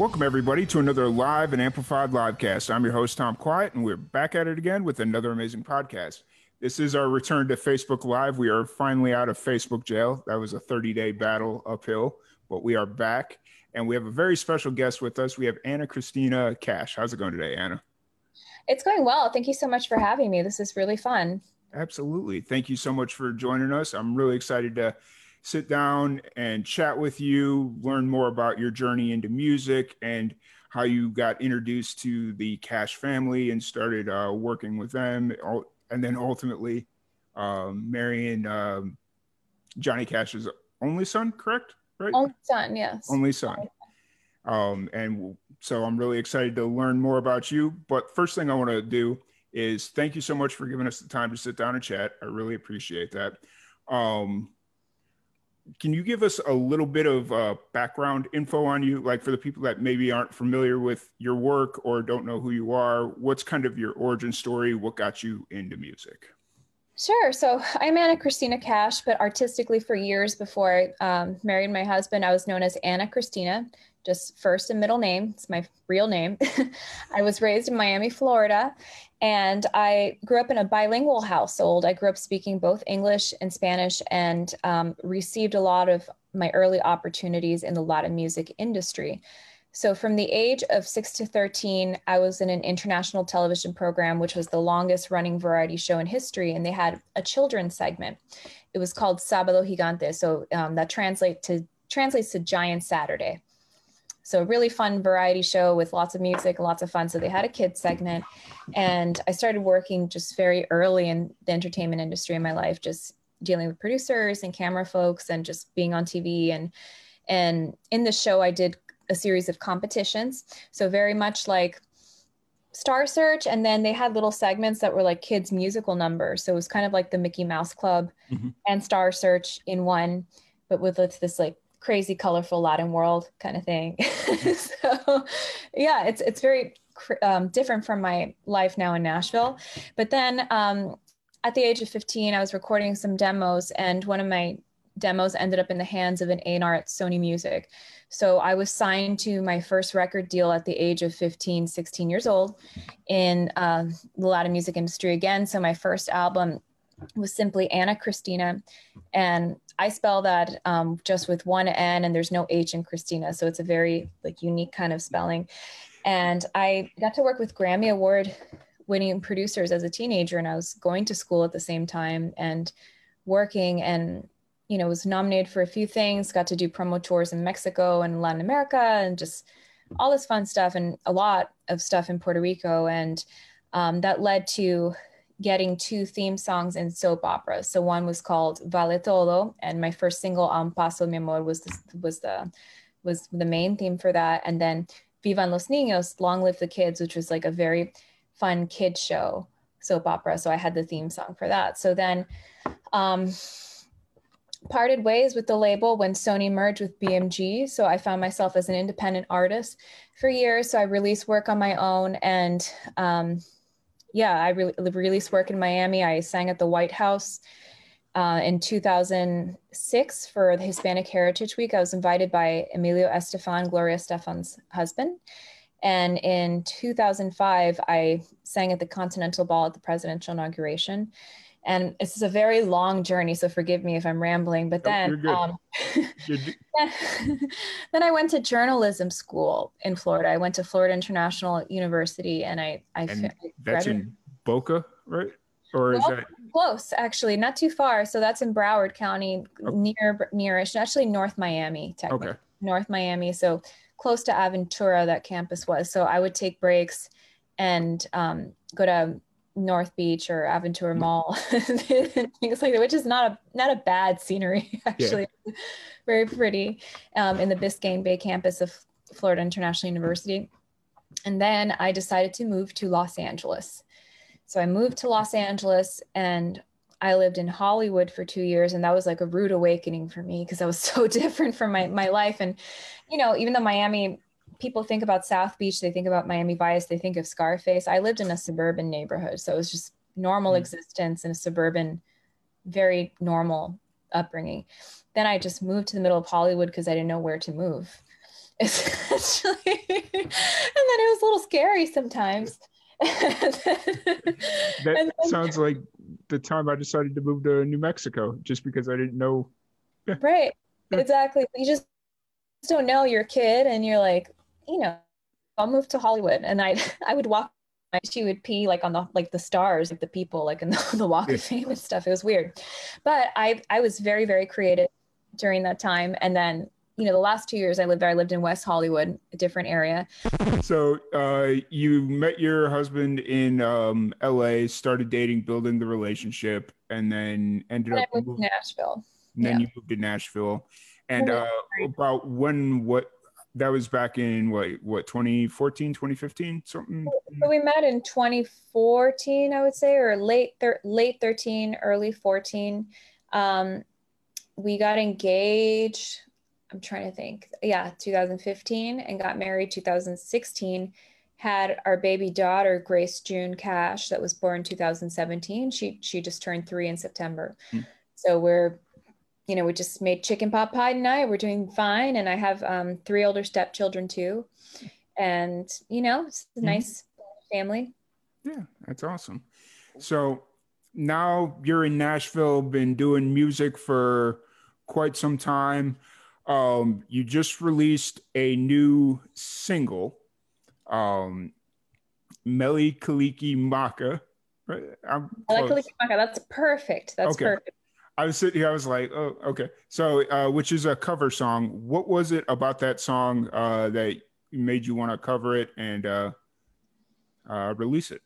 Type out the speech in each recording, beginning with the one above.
Welcome, everybody, to another live and amplified livecast. I'm your host, Tom Quiet, and we're back at it again with another amazing podcast. This is our return to Facebook Live. We are finally out of Facebook jail. That was a 30 day battle uphill, but we are back. And we have a very special guest with us. We have Ana Cristina Cash. How's it going today, Ana? It's going well. Thank you so much for having me. This is really fun. Absolutely. Thank you so much for joining us. I'm really excited to sit down and chat with you, learn more about your journey into music and how you got introduced to the Cash family and started uh, working with them, and then ultimately um, marrying um, Johnny Cash's only son, correct? Right? Only son, yes. Only son. Um, and so I'm really excited to learn more about you. But first thing I want to do is thank you so much for giving us the time to sit down and chat. I really appreciate that. Um, can you give us a little bit of uh, background info on you, like for the people that maybe aren't familiar with your work or don't know who you are? What's kind of your origin story? What got you into music? Sure. So I'm Ana Cristina Cash, but artistically, for years before I um, married my husband, I was known as Ana Cristina, just first and middle name. It's my real name. I was raised in Miami, Florida, and I grew up in a bilingual household. I grew up speaking both English and Spanish and um, received a lot of my early opportunities in the Latin music industry. So, from the age of six to 13, I was in an international television program, which was the longest running variety show in history. And they had a children's segment. It was called Sábado Gigante. So, um, that translate to, translates to Giant Saturday. So, a really fun variety show with lots of music, lots of fun. So, they had a kids segment. And I started working just very early in the entertainment industry in my life, just dealing with producers and camera folks and just being on TV. And, and in the show, I did a series of competitions. So, very much like Star Search. And then they had little segments that were like kids' musical numbers. So, it was kind of like the Mickey Mouse Club mm-hmm. and Star Search in one, but with this like crazy colorful latin world kind of thing so yeah it's it's very um, different from my life now in nashville but then um, at the age of 15 i was recording some demos and one of my demos ended up in the hands of an A&R at Sony Music. So I was signed to my first record deal at the age of 15, 16 years old in uh, the Latin music industry again. So my first album was simply Ana Cristina. And I spell that um, just with one N and there's no H in Cristina. So it's a very like unique kind of spelling. And I got to work with Grammy Award winning producers as a teenager and I was going to school at the same time and working and you know was nominated for a few things got to do promo tours in Mexico and Latin America and just all this fun stuff and a lot of stuff in Puerto Rico and um, that led to getting two theme songs in soap operas. So one was called Vale Todo, and my first single, "Un Paso Mi Amor," was the, was the was the main theme for that. And then "Vivan los Niños," "Long Live the Kids," which was like a very fun kid show soap opera. So I had the theme song for that. So then. Um, parted ways with the label when Sony merged with BMG. So I found myself as an independent artist for years. So I released work on my own and um, yeah, I re- released work in Miami. I sang at the White House uh, in 2006 for the Hispanic Heritage Week. I was invited by Emilio Estefan, Gloria Estefan's husband. And in 2005, I sang at the Continental Ball at the presidential inauguration and this is a very long journey so forgive me if i'm rambling but then um, then i went to journalism school in florida. I went to florida international university and i i and that's in boca right? Or is that close actually not too far. So that's in broward county oh. near nearish actually north miami technically. Okay. north miami so close to aventura that campus was. So i would take breaks and um, go to North Beach or Aventura Mall, things like that, which is not a not a bad scenery actually, yeah. very pretty um, in the Biscayne Bay campus of Florida International University. And then I decided to move to Los Angeles. So I moved to Los Angeles and I lived in Hollywood for two years, and that was like a rude awakening for me because I was so different from my my life. And you know, even though Miami people think about South Beach, they think about Miami Vice, they think of Scarface. I lived in a suburban neighborhood, so it was just normal mm-hmm. existence in a suburban, very normal upbringing. Then I just moved to the middle of Hollywood because I didn't know where to move. Essentially, and then it was a little scary sometimes. that then, sounds like the time I decided to move to New Mexico, just because I didn't know. right, exactly. You just don't know your kid, and you're like, you know, I'll move to Hollywood. And I I would walk she would pee like on the like the stars, like the people like in the, the walk of fame and stuff. It was weird. But I I was very, very creative during that time. And then you know the last two years i lived there i lived in west hollywood a different area so uh, you met your husband in um, la started dating building the relationship and then ended and up moving to nashville and then yeah. you moved to nashville and uh, about when what that was back in what what 2014 2015 something? So we met in 2014 i would say or late thir- late 13 early 14 um, we got engaged i'm trying to think yeah 2015 and got married 2016 had our baby daughter grace june cash that was born 2017 she she just turned three in september. Hmm. so we're you know, we just made chicken pot pie tonight. We're doing fine. And I have um, three older stepchildren too. And, you know, it's a mm-hmm. nice family. Yeah, that's awesome. So now you're in Nashville, been doing music for quite some time. Um, you just released a new single, um, Mele Kalikimaka. Right? Mele Kaliki Maka. That's perfect. That's okay. perfect. I was sitting here, I was like, oh, okay. So, uh, which is a cover song. What was it about that song uh, that made you want to cover it and uh, uh, release it?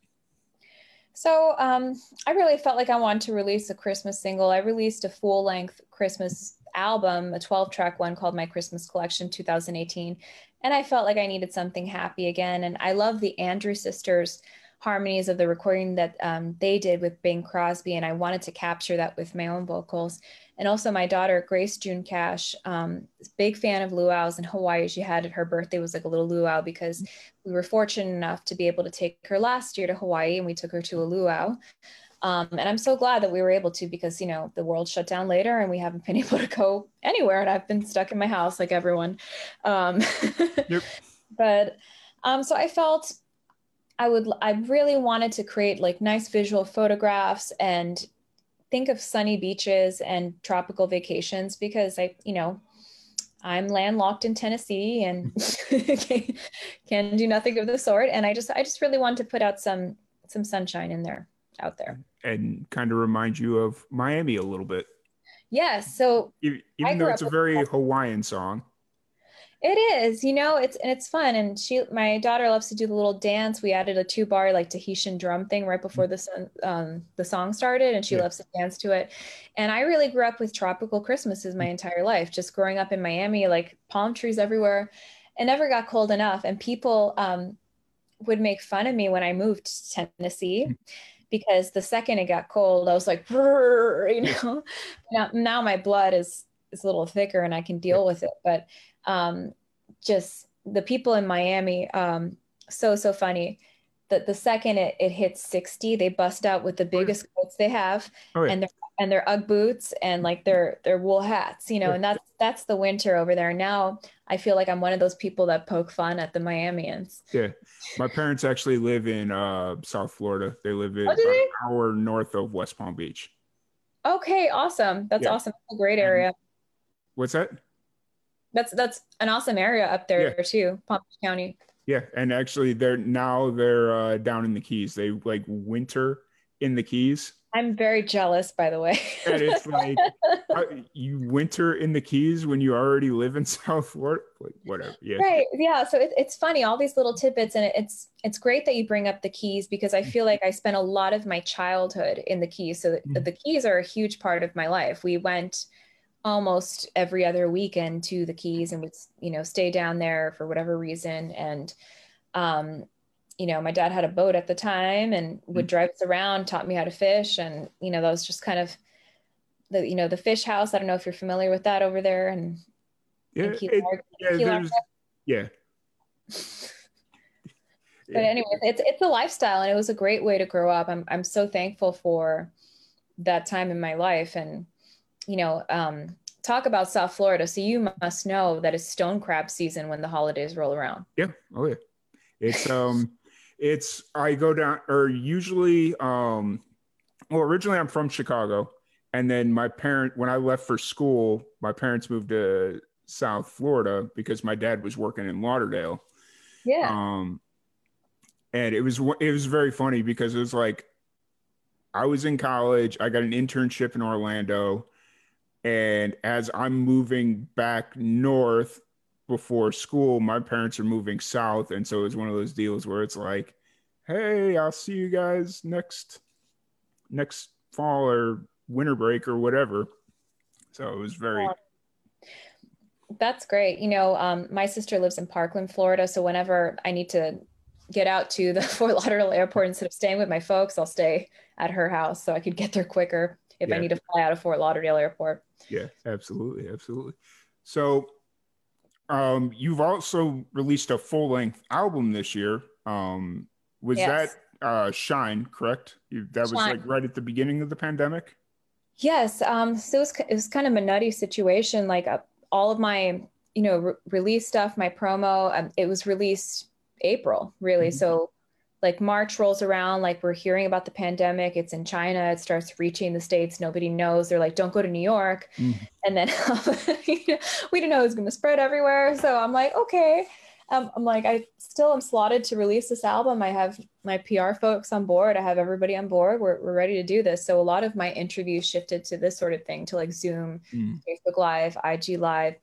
So, um, I really felt like I wanted to release a Christmas single. I released a full length Christmas album, a 12 track one called My Christmas Collection 2018. And I felt like I needed something happy again. And I love the Andrews Sisters harmonies of the recording that um, they did with Bing Crosby, and I wanted to capture that with my own vocals. And also, my daughter Grace June Cash, um, big fan of luau's in Hawaii. She had her birthday was like a little luau because we were fortunate enough to be able to take her last year to Hawaii, and we took her to a luau. Um, and I'm so glad that we were able to because you know the world shut down later and we haven't been able to go anywhere, and I've been stuck in my house like everyone. Um, yep. But um, so I felt I would I really wanted to create like nice visual photographs and think of sunny beaches and tropical vacations because I, you know, I'm landlocked in Tennessee and mm. can do nothing of the sort. And I just I just really wanted to put out some some sunshine in there out there. And kind of remind you of Miami a little bit. Yes. So even, even though it's a very Hawaiian song. It is, you know, it's and it's fun. And she, my daughter, loves to do the little dance. We added a two bar like Tahitian drum thing right before the song, um, the song started, and she yeah. loves to dance to it. And I really grew up with tropical Christmases my entire life. Just growing up in Miami, like palm trees everywhere. It never got cold enough, and people um, would make fun of me when I moved to Tennessee. Because the second it got cold, I was like, you know. now, now my blood is is a little thicker and I can deal with it. But um, just the people in Miami, um, so so funny. That the second it, it hits 60, they bust out with the biggest coats they have oh, yeah. and their and their UGG boots and like their their wool hats, you know, yeah. and that's that's the winter over there. Now I feel like I'm one of those people that poke fun at the Miamians. Yeah. My parents actually live in uh, South Florida. They live in oh, an hour north of West Palm Beach. Okay, awesome. That's yeah. awesome. That's a great area. What's that? That's that's an awesome area up there yeah. too, Palm Beach County. Yeah, and actually, they're now they're uh, down in the Keys. They like winter in the Keys. I'm very jealous, by the way. and it's like you winter in the Keys when you already live in South Florida, like whatever. Yeah. Right. Yeah. So it, it's funny, all these little tidbits, and it's it's great that you bring up the Keys because I feel like I spent a lot of my childhood in the Keys. So the, the Keys are a huge part of my life. We went almost every other weekend to the Keys and would you know stay down there for whatever reason and um you know, my dad had a boat at the time and would mm. drive us around, taught me how to fish. And, you know, that was just kind of the, you know, the fish house. I don't know if you're familiar with that over there. And yeah, it, yeah, yeah. but anyway, it's, it's a lifestyle and it was a great way to grow up. I'm, I'm so thankful for that time in my life. And, you know, um, talk about South Florida. So you must know that it's stone crab season when the holidays roll around. Yeah. Oh yeah. It's, um, it's I go down or usually um well originally I'm from Chicago and then my parent when I left for school my parents moved to South Florida because my dad was working in Lauderdale. Yeah. Um and it was it was very funny because it was like I was in college, I got an internship in Orlando and as I'm moving back north before school, my parents are moving south. And so it's one of those deals where it's like, hey, I'll see you guys next next fall or winter break or whatever. So it was very that's great. You know, um, my sister lives in Parkland, Florida. So whenever I need to get out to the Fort Lauderdale airport instead of staying with my folks, I'll stay at her house so I could get there quicker if yeah. I need to fly out of Fort Lauderdale airport. Yeah, absolutely. Absolutely. So um, you've also released a full length album this year. Um, was yes. that uh, Shine, correct? That was Shine. like right at the beginning of the pandemic? Yes. Um, so it was, it was kind of a nutty situation. Like uh, all of my, you know, re- release stuff, my promo, um, it was released April, really. Mm-hmm. So like March rolls around, like we're hearing about the pandemic. It's in China. It starts reaching the states. Nobody knows. They're like, don't go to New York. Mm. And then we didn't know it was going to spread everywhere. So I'm like, okay. Um, I'm like, I still am slotted to release this album. I have my PR folks on board. I have everybody on board. We're, we're ready to do this. So a lot of my interviews shifted to this sort of thing, to like Zoom, mm. Facebook Live, IG Live,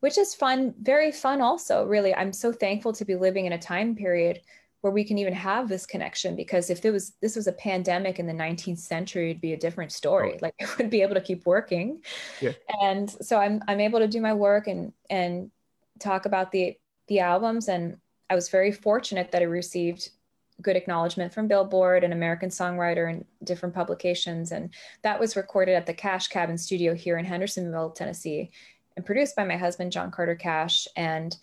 which is fun, very fun also, really. I'm so thankful to be living in a time period where we can even have this connection because if it was this was a pandemic in the 19th century it'd be a different story. Oh. like i would be able to keep working. Yeah. and so i'm i'm able to do my work and and talk about the the albums. And i was very fortunate that i received good acknowledgement from billboard and american songwriter and different publications. And that was recorded at the cash cabin studio here in hendersonville tennessee and produced by my husband john carter cash. And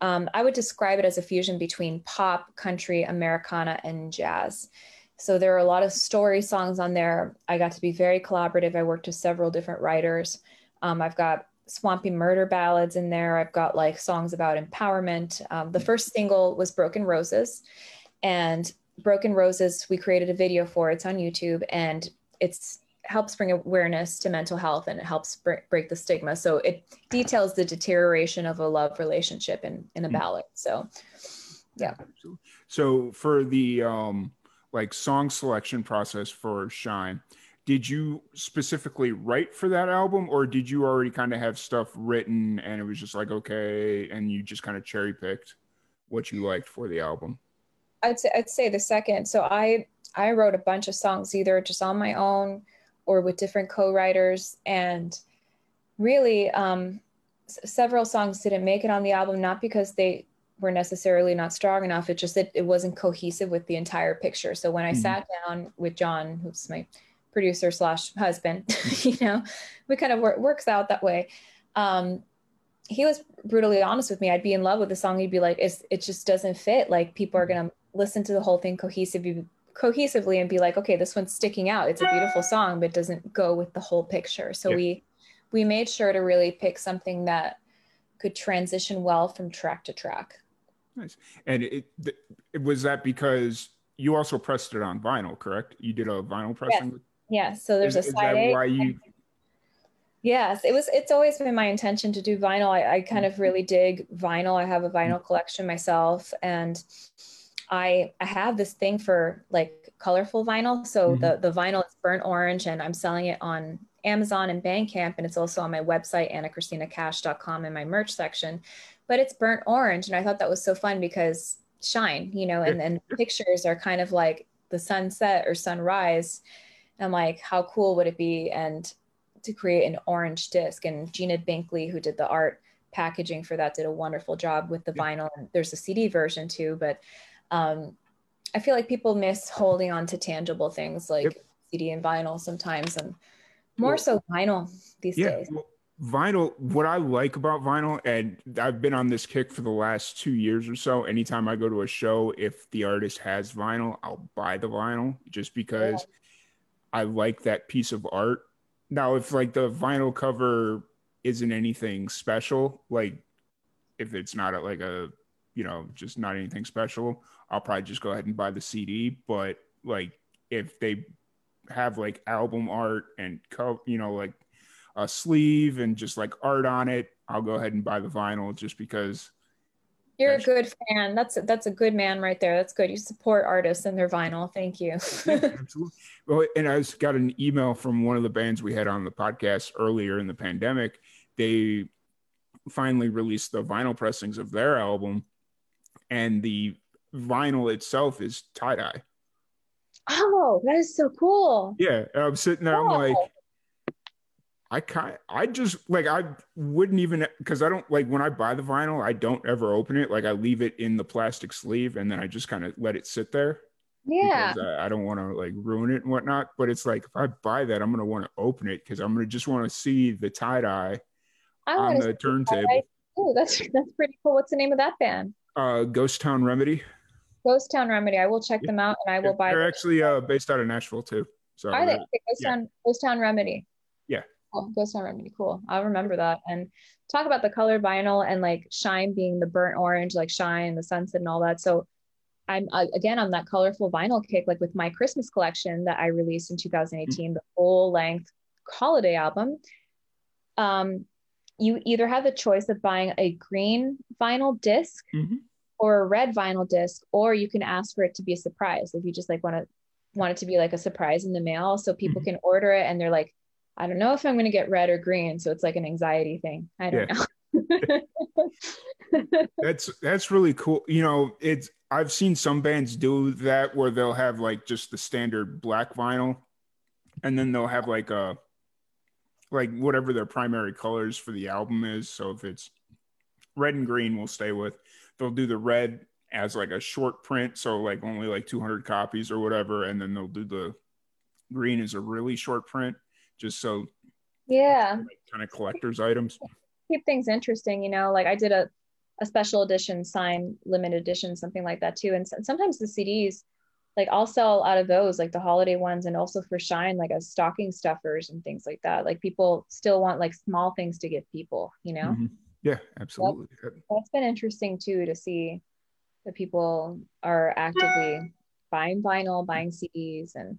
um, I would describe it as a fusion between pop, country, Americana, and jazz. So there are a lot of story songs on there. I got to be very collaborative. I worked with several different writers. Um, I've got swampy murder ballads in there. I've got like songs about empowerment. Um, the first single was Broken Roses. And Broken Roses, we created a video for. It's on YouTube and it's helps bring awareness to mental health and it helps break the stigma. So it details the deterioration of a love relationship in, in a mm. ballad. So, yeah. So for the um, like song selection process for Shine, did you specifically write for that album or did you already kind of have stuff written and it was just like, okay, and you just kind of cherry picked what you liked for the album? I'd say, I'd say the second. So I, I wrote a bunch of songs either just on my own or with different co-writers and really um, s- several songs didn't make it on the album not because they were necessarily not strong enough it just that it wasn't cohesive with the entire picture. So when i mm-hmm. sat down with john who's my producer slash husband you know we kind of wor- works out that way um, he was brutally honest with me. I'd be in love with the song he'd be like it's, it just doesn't fit. Like people are gonna listen to the whole thing cohesively cohesively and be like okay this one's sticking out it's a beautiful song but doesn't go with the whole picture so yeah. we we made sure to really pick something that could transition well from track to track nice and it, it was that because you also pressed it on vinyl correct you did a vinyl pressing yeah, yeah. so there's is, a side is that why you Yes, it was. It's always been my intention to do vinyl. I, I kind of mm-hmm. really dig vinyl. I have a vinyl mm-hmm. collection myself, and I I have this thing for like colorful vinyl. So mm-hmm. the the vinyl is burnt orange, and I'm selling it on Amazon and Bandcamp, and it's also on my website anacristinacash.com in my merch section. But it's burnt orange, and I thought that was so fun because shine, you know, and then pictures are kind of like the sunset or sunrise. I'm like, how cool would it be? And to create an orange disc, and Gina Binkley, who did the art packaging for that, did a wonderful job with the vinyl. And there's a CD version too, but um, I feel like people miss holding on to tangible things like yep. CD and vinyl sometimes, and more well, so vinyl these yeah, days. Well, vinyl, what I like about vinyl, and I've been on this kick for the last two years or so. Anytime I go to a show, if the artist has vinyl, I'll buy the vinyl just because yeah. I like that piece of art. Now, if like the vinyl cover isn't anything special, like if it's not a, like a you know, just not anything special, I'll probably just go ahead and buy the CD. But like if they have like album art and co- you know, like a sleeve and just like art on it, I'll go ahead and buy the vinyl just because you're a good fan. That's a, that's a good man right there. That's good. You support artists and their vinyl. Thank you. yeah, absolutely. Well, and I just got an email from one of the bands we had on the podcast earlier in the pandemic. They finally released the vinyl pressings of their album, and the vinyl itself is tie dye. Oh, that is so cool. Yeah, I'm sitting there. I'm like, I kind, I just like, I wouldn't even because I don't like when I buy the vinyl, I don't ever open it. Like I leave it in the plastic sleeve and then I just kind of let it sit there. Yeah, I, I, don't want to like ruin it and whatnot. But it's like if I buy that, I'm gonna want to open it because I'm gonna just want to see the tie dye on the turntable. Oh, that's that's pretty cool. What's the name of that band? uh, Ghost Town Remedy. Ghost Town Remedy. I will check them out and I will buy. They're them. actually uh, based out of Nashville too. So are they? Ghost yeah. Town Ghost Town Remedy. Yeah. Oh, Ghost Town Remedy. Cool. I'll remember that. And talk about the colored vinyl and like shine being the burnt orange, like shine, the sunset, and all that. So I'm uh, again on that colorful vinyl kick, like with my Christmas collection that I released in 2018, mm-hmm. the full length holiday album. Um, you either have the choice of buying a green vinyl disk mm-hmm or a red vinyl disc, or you can ask for it to be a surprise if you just like want to want it to be like a surprise in the mail so people mm-hmm. can order it and they're like, I don't know if I'm going to get red or green. So it's like an anxiety thing. I don't yeah. know. that's that's really cool. You know, it's I've seen some bands do that where they'll have like just the standard black vinyl and then they'll have like a like whatever their primary colors for the album is. So if it's red and green, we'll stay with they'll do the red as like a short print, so like only like 200 copies or whatever, and then they'll do the green as a really short print, just so yeah, like, kind of collector's items. Keep things interesting, you know. Like I did a a special edition sign limited edition something like that too and sometimes the cds like i'll sell out of those like the holiday ones and also for shine like as stocking stuffers and things like that like people still want like small things to give people you know mm-hmm. Yeah, absolutely. That's, that's been interesting too to see that people are actively buying vinyl, buying CDs, and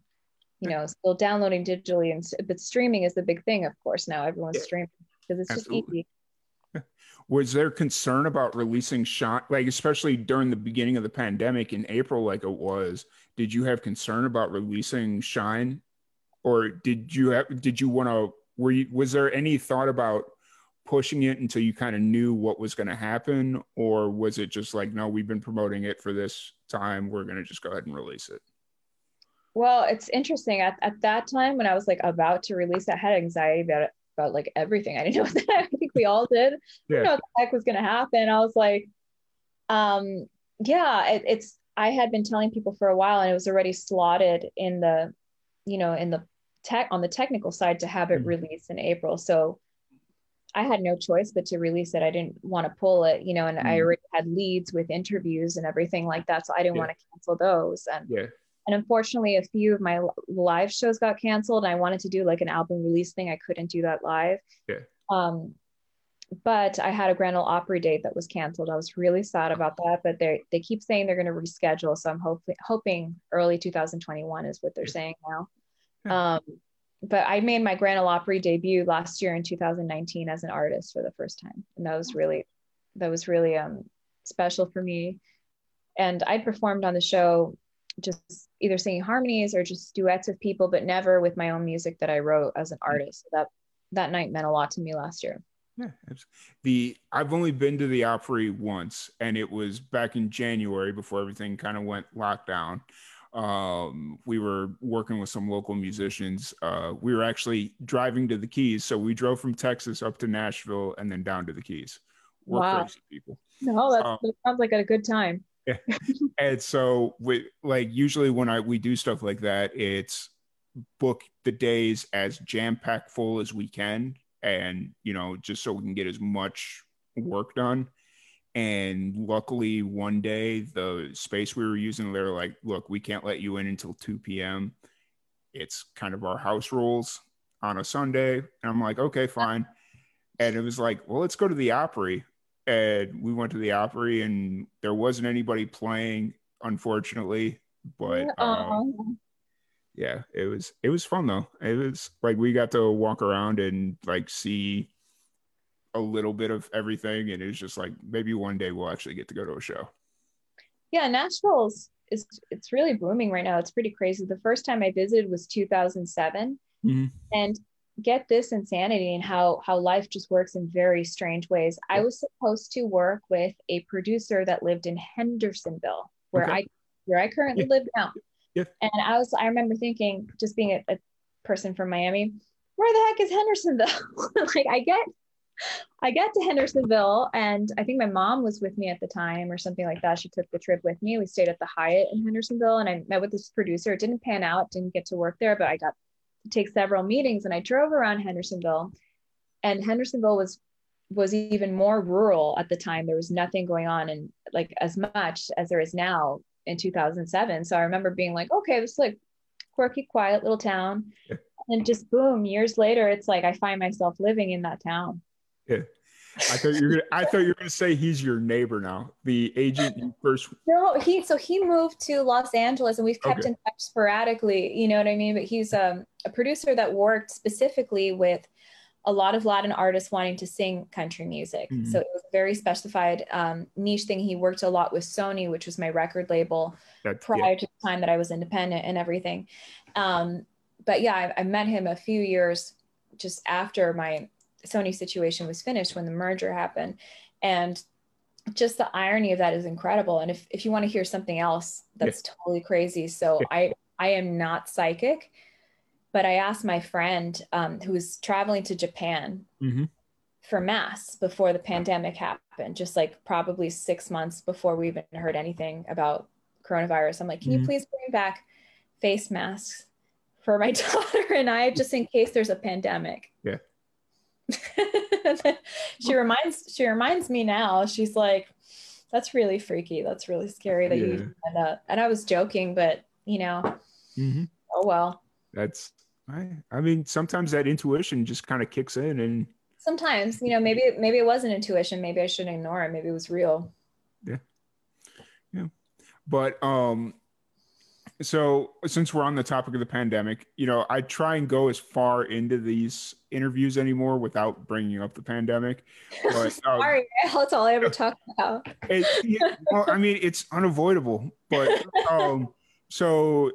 you know, still downloading digitally. And but streaming is the big thing, of course. Now everyone's yeah. streaming because it's absolutely. just easy. Was there concern about releasing shot, like especially during the beginning of the pandemic in April, like it was? Did you have concern about releasing Shine, or did you have? Did you want to? Were you? Was there any thought about? Pushing it until you kind of knew what was going to happen? Or was it just like no we've been promoting it for this time. We're going to just go ahead and release it well it's interesting. At, at that time when i was like about to release i had anxiety about it about like everything. I didn't know what the heck i think we all did. Yeah. i know what the heck was going to happen. I was like um yeah it, it's i had been telling people for a while and it was already slotted in the you know in the tech on the technical side to have it mm-hmm. released in april. So I had no choice but to release it. I didn't want to pull it, you know, and mm. I already had leads with interviews and everything like that. So I didn't yeah. want to cancel those. And yeah. and unfortunately a few of my live shows got canceled. I wanted to do like an album release thing. I couldn't do that live. Yeah. Um but I had a Grand Ole Opry date that was canceled. I was really sad about that, but they they keep saying they're going to reschedule. So I'm hoping hoping early 2021 is what they're saying now. Um, but I made my Grand Ole Opry debut last year in 2019 as an artist for the first time, and that was really that was really um, special for me. and I performed on the show just either singing harmonies or just duets with people, but never with my own music that I wrote as an artist. So that that night meant a lot to me last year. Yeah, the I've only been to the Opry once, and it was back in January before everything kind of went lockdown. Um, we were working with some local musicians. Uh, we were actually driving to the Keys, so we drove from Texas up to Nashville and then down to the Keys. We're wow. crazy people. No, that, um, that sounds like a good time. Yeah. and so we like usually when I we do stuff like that, it's book the days as jam packed full as we can and you know just so we can get as much work done and luckily one day the space we were using they're like look we can't let you in until 2 p.m it's kind of our house rules on a sunday. And i'm like okay fine. And it was like well let's go to the opry. And we went to the opry and there wasn't anybody playing unfortunately but um, yeah, it was it was fun though. It was like we got to walk around and like see a little bit of everything, and it's just like maybe one day we'll actually get to go to a show. Yeah, Nashville's is it's really booming right now. It's pretty crazy. The first time I visited was 2007, mm-hmm. and get this insanity and how how life just works in very strange ways. Yeah. I was supposed to work with a producer that lived in Hendersonville, where okay. I where I currently yeah. live now. Yeah. And I was, I remember thinking, just being a, a person from Miami, where the heck is Hendersonville? like I get, I get to Hendersonville, and I think my mom was with me at the time or something like that. She took the trip with me. We stayed at the Hyatt in Hendersonville, and I met with this producer. It didn't pan out, didn't get to work there, but I got to take several meetings, and I drove around Hendersonville, and Hendersonville was was even more rural at the time. There was nothing going on, and like as much as there is now in 2007. So I remember being like, okay, this is like quirky, quiet little town. And just boom, years later, it's like I find myself living in that town. Yeah. I thought you were gonna, I thought you were gonna say he's your neighbor now. The agent you first No, he so he moved to Los Angeles and we've kept okay. in touch sporadically, you know what I mean? But he's um, a producer that worked specifically with a lot of Latin artists wanting to sing country music. Mm-hmm. So it was a very specified um, niche thing. He worked a lot with Sony, which was my record label That's, prior yeah. to the time that I was independent and everything. Um, but yeah, I, I, met him a few years just after my Sony situation was finished when the merger happened. And just the irony of that is incredible. And if, if you want to hear something else that's yeah. totally crazy. So yeah. I, I am not psychic but I asked my friend um, who was traveling to Japan mm-hmm. for mass before the pandemic happened, just like probably six months before we even heard anything about coronavirus. I'm like, can mm-hmm. you please bring back face masks for my daughter and I, just in case there's a pandemic? Yeah. she reminds she reminds me now. She's like, "That's really freaky. That's really scary that yeah. you said that." And I was joking, but you know, mm-hmm. oh well that's I, I mean sometimes that intuition just kind of kicks in and sometimes you know maybe maybe it wasn't intuition maybe i shouldn't ignore it maybe it was real yeah yeah but um so since we're on the topic of the pandemic you know i try and go as far into these interviews anymore without bringing up the pandemic but um, sorry that's all i ever talk about it, well, i mean it's unavoidable but um so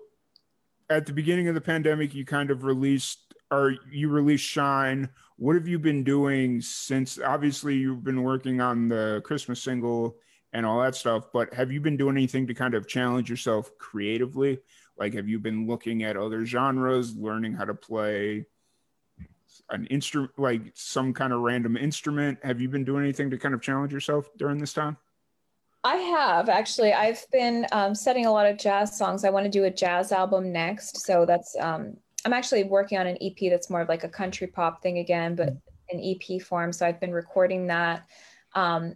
at the beginning of the pandemic, you kind of released or you released Shine. What have you been doing since? Obviously, you've been working on the Christmas single and all that stuff, but have you been doing anything to kind of challenge yourself creatively? Like, have you been looking at other genres, learning how to play an instrument, like some kind of random instrument? Have you been doing anything to kind of challenge yourself during this time? I have actually. I've been um, studying a lot of jazz songs. I want to do a jazz album next. So that's, um, I'm actually working on an EP that's more of like a country pop thing again, but in EP form. So I've been recording that. Um,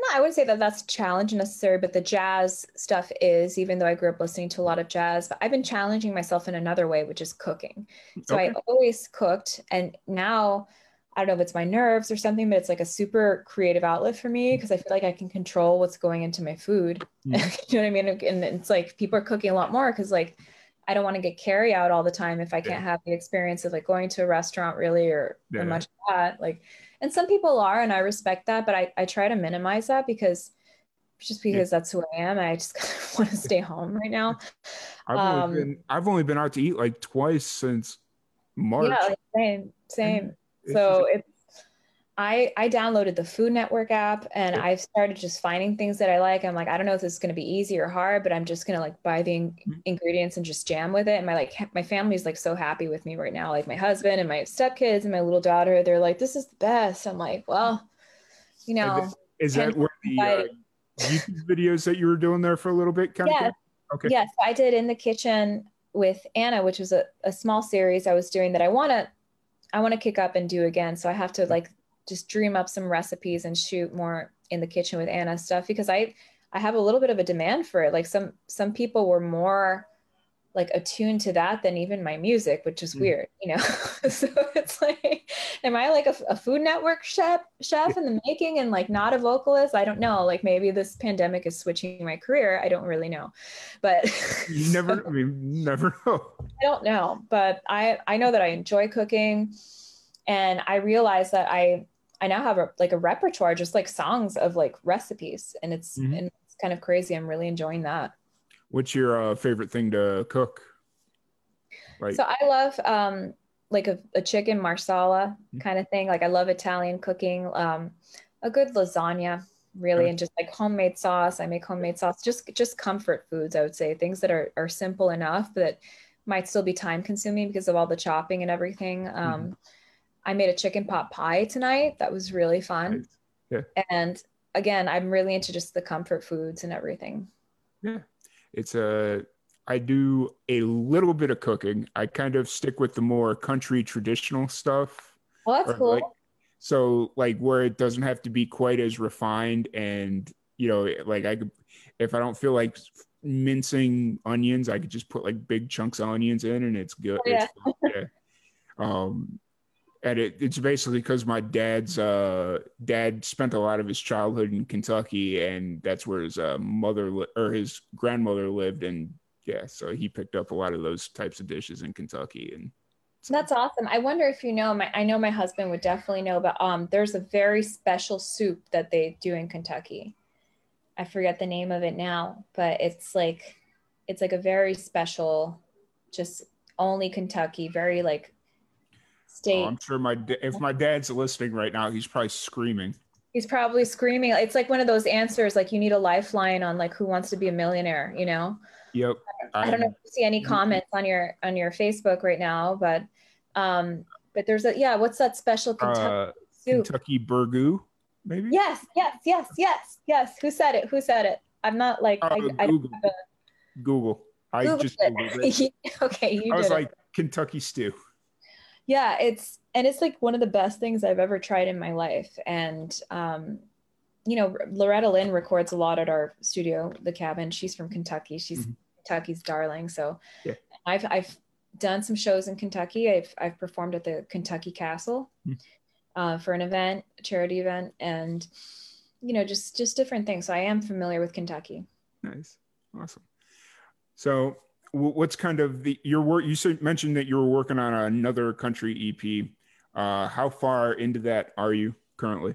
no, I wouldn't say that that's a challenge necessary, but the jazz stuff is, even though I grew up listening to a lot of jazz, but I've been challenging myself in another way, which is cooking. So okay. I always cooked. And now, I don't know if it's my nerves or something, but it's like a super creative outlet for me because I feel like I can control what's going into my food. Mm. you know what I mean? And it's like people are cooking a lot more because like I don't want to get carry out all the time if I can't yeah. have the experience of like going to a restaurant really or, yeah. or much of that. Like, and some people are, and I respect that, but I, I try to minimize that because just because yeah. that's who I am. I just want to stay home right now. I've um, only been I've only been out to eat like twice since March. Yeah, same, same. It's so it's I I downloaded the Food Network app and yeah. I've started just finding things that I like. I'm like, I don't know if this is going to be easy or hard, but I'm just going to like buy the in- mm-hmm. ingredients and just jam with it. And my like my family's like so happy with me right now. Like my husband and my stepkids and my little daughter, they're like, this is the best. I'm like, well, you know, is that where the uh, YouTube videos that you were doing there for a little bit? Kind yeah. Of okay. Yes, I did in the kitchen with Ana, which was a, a small series I was doing that I want to I want to kick up and do again. So I have to like just dream up some recipes and shoot more in the kitchen with Ana stuff because I I have a little bit of a demand for it. Like some some people were more like attuned to that than even my music, which is mm. weird, you know. so it's like, am I like a, a, Food Network chef chef in the making and like not a vocalist? I don't know. Like maybe this pandemic is switching my career. I don't really know, but you never, I mean, never know. I don't know, but I I know that I enjoy cooking, and I realize that I I now have a, like a repertoire, just like songs of like recipes, and it's mm-hmm. and it's kind of crazy. I'm really enjoying that. What's your uh, favorite thing to cook? Like, so I love um, like a, a chicken marsala mm-hmm. kind of thing. Like I love Italian cooking. Um, a good lasagna, really, okay. and just like homemade sauce. I make homemade sauce. Just just comfort foods, I would say. Things that are are simple enough, but might still be time consuming because of all the chopping and everything. Um, mm-hmm I made a chicken pot pie tonight. That was really fun. Yeah. And again, I'm really into just the comfort foods and everything. Yeah. It's a I do a little bit of cooking. I kind of stick with the more country traditional stuff. Well, that's cool. Like, so like where it doesn't have to be quite as refined and you know, like I could if I don't feel like mincing onions, I could just put like big chunks of onions in and it's good. Oh, yeah. It's, yeah. Um and it, it's basically because my dad's uh, dad spent a lot of his childhood in Kentucky, and that's where his uh, mother li- or his grandmother lived, and yeah, so he picked up a lot of those types of dishes in Kentucky, and so. that's awesome. I wonder if you know my I know my husband would definitely know, but um, there's a very special soup that they do in Kentucky. I forget the name of it now, but it's like it's like a very special, just only Kentucky, very like state. Oh, I'm sure my if my dad's listening right now, he's probably screaming. He's probably screaming. It's like one of those answers, like you need a lifeline on like Who Wants to Be a Millionaire, you know? Yep. I, I don't know if you see any comments on your on your Facebook right now, but um, but there's a yeah. What's that special Kentucky uh, soup? Kentucky burgoo, maybe. Yes, yes, yes, yes, yes. Who said it? Who said it? I'm not like uh, I, Google. I Google. I Google just Googled it. okay, you I was it. like Kentucky stew yeah it's and it's like one of the best things i've ever tried in my life and um you know loretta lynn records a lot at our studio the cabin. She's from kentucky. She's mm-hmm. kentucky's darling so yeah. i've i've done some shows in kentucky. I've i've performed at the kentucky castle mm-hmm. uh, for an event a charity event and you know just just different things. So i am familiar with kentucky. Nice. Awesome. So what's kind of the your work you said mentioned that you were working on another country ep uh, how far into that are you currently?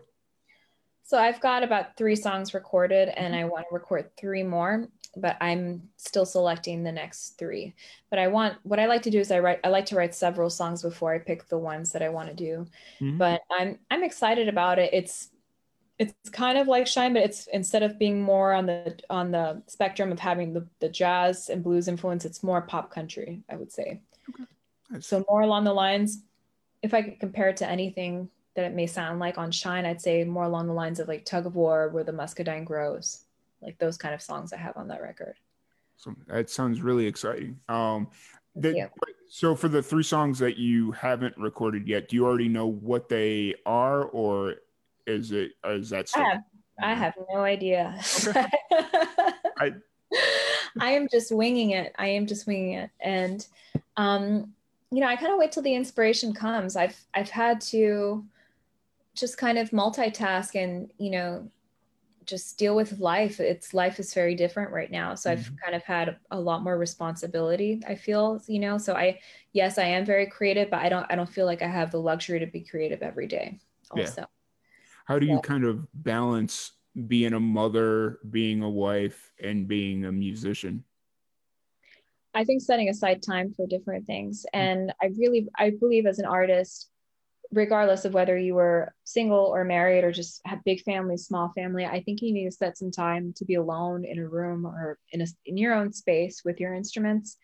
So i've got about three songs recorded and i want to record three more but i'm still selecting the next three. But i want what i like to do is i write i like to write several songs before i pick the ones that i want to do. Mm-hmm. but i'm i'm excited about it. It's it's kind of like shine but it's instead of being more on the on the spectrum of having the, the jazz and blues influence it's more pop country i would say okay. nice. so more along the lines if i could compare it to anything that it may sound like on shine i'd say more along the lines of like tug of war where the muscadine grows like those kind of songs i have on that record so that sounds really exciting um that, so for the three songs that you haven't recorded yet do you already know what they are or is it? Is that? Still- I have, I have no idea. Okay. I. I am just winging it. I am just winging it, and um, you know, I kind of wait till the inspiration comes. I've I've had to just kind of multitask and you know just deal with life it's life is very different right now so mm-hmm. i've kind of had a lot more responsibility i feel you know so i yes i am very creative but i don't i don't feel like i have the luxury to be creative every day also how do you kind of balance being a mother, being a wife, and being a musician? I think setting aside time for different things. Mm. And I really, I believe as an artist, regardless of whether you were single or married or just have big family, small family, I think you need to set some time to be alone in a room or in a in your own space with your instruments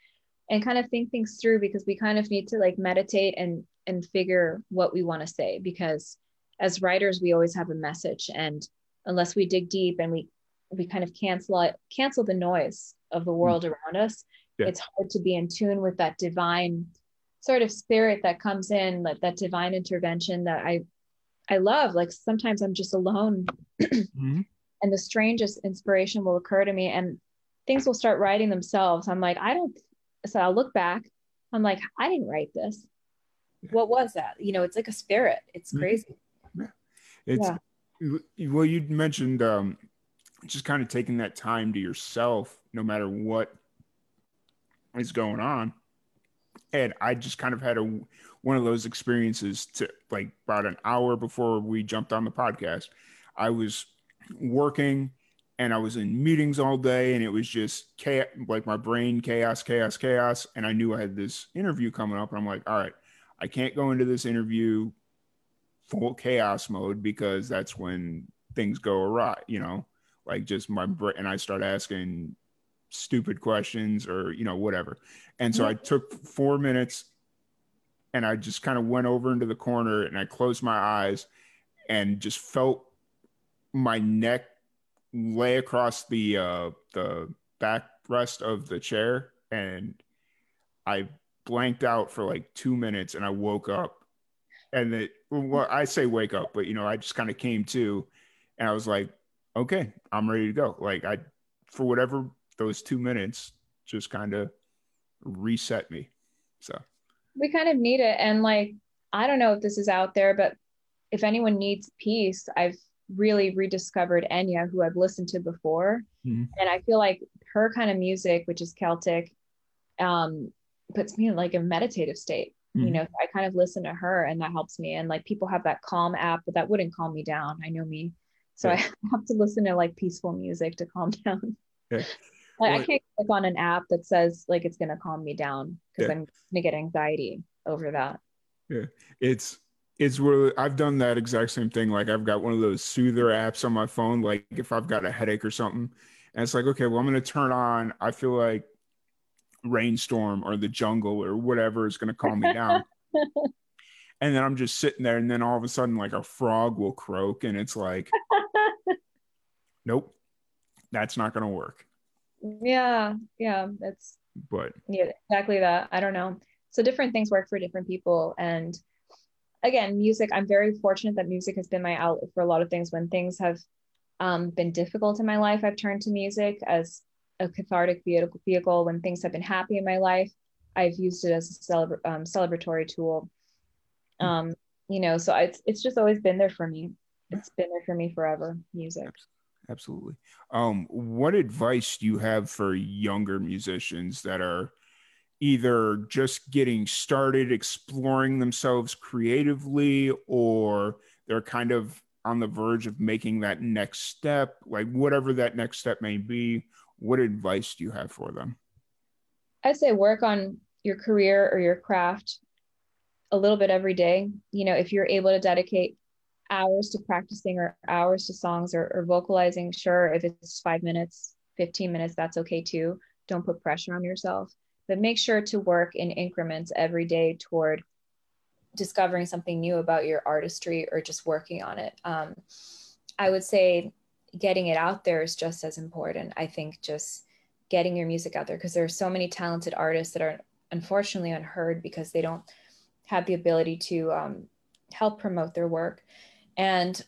and kind of think things through because we kind of need to like meditate and and figure what we want to say because as writers we always have a message and unless we dig deep and we we kind of cancel it cancel the noise of the world mm. around us yeah. it's hard to be in tune with that divine sort of spirit that comes in like that divine intervention that i i love like sometimes i'm just alone mm-hmm. and the strangest inspiration will occur to me and things will start writing themselves i'm like i don't so i'll look back i'm like i didn't write this what was that you know it's like a spirit it's mm-hmm. crazy yeah. It's yeah. well you mentioned um just kind of taking that time to yourself no matter what is going on and I just kind of had a one of those experiences to like about an hour before we jumped on the podcast. I was working and I was in meetings all day and it was just chaos, like my brain chaos, chaos, chaos. And I knew I had this interview coming up. And I'm like, all right, I can't go into this interview full chaos mode because that's when things go awry, you know, like just my brain. And I start asking stupid questions or you know whatever. And so i took four minutes and i just kind of went over into the corner and i closed my eyes and just felt my neck lay across the uh the backrest of the chair and i blanked out for like two minutes and i woke up. And it well i say wake up but you know i just kind of came to and i was like okay i'm ready to go like i for whatever those two minutes just kind of reset me. So we kind of need it. And like, I don't know if this is out there, but if anyone needs peace, I've really rediscovered Enya, who I've listened to before. Mm-hmm. And I feel like her kind of music, which is Celtic, um, puts me in like a meditative state. Mm-hmm. You know, I kind of listen to her and that helps me. And like people have that calm app, but that wouldn't calm me down. I know me. So yeah. I have to listen to like peaceful music to calm down. Yeah. Like, I can't click on an app that says like it's gonna calm me down because yeah. I'm gonna get anxiety over that. Yeah, it's it's really I've done that exact same thing. Like I've got one of those soother apps on my phone. Like if I've got a headache or something, and it's like okay, well I'm gonna turn on. I feel like rainstorm or the jungle or whatever is gonna calm me down. and then I'm just sitting there, and then all of a sudden, like a frog will croak, and it's like, nope, that's not gonna work. Yeah yeah that's but yeah exactly that. I don't know. So different things work for different people and again music i'm very fortunate that music has been my outlet for a lot of things. When things have um, been difficult in my life i've turned to music as a cathartic vehicle when things have been happy in my life i've used it as a celebra- um, celebratory tool hmm. um, you know so it's, it's just always been there for me it's been there for me forever music absolutely. Um, what advice do you have for younger musicians that are either just getting started exploring themselves creatively or they're kind of on the verge of making that next step, like whatever that next step may be? What advice do you have for them? I'd say work on your career or your craft a little bit every day. You know, if you're able to dedicate hours to practicing or hours to songs or, or vocalizing, sure, if it's five minutes, 15 minutes, that's okay too. Don't put pressure on yourself, but make sure to work in increments every day toward discovering something new about your artistry or just working on it. Um, I would say getting it out there is just as important. I think just getting your music out there because there are so many talented artists that are unfortunately unheard because they don't have the ability to um, help promote their work. And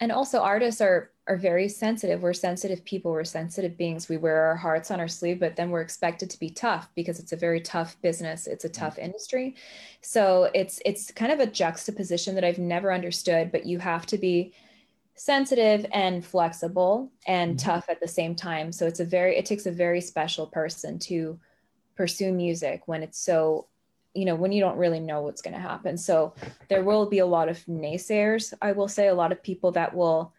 and also artists are are very sensitive. We're sensitive people. We're sensitive beings. We wear our hearts on our sleeve but then we're expected to be tough because it's a very tough business. It's a mm-hmm. tough industry. So it's it's kind of a juxtaposition that i've never understood but you have to be sensitive and flexible and mm-hmm. tough at the same time so it's a very it takes a very special person to pursue music when it's so you know when you don't really know what's going to happen so there will be a lot of naysayers i will say a lot of people that will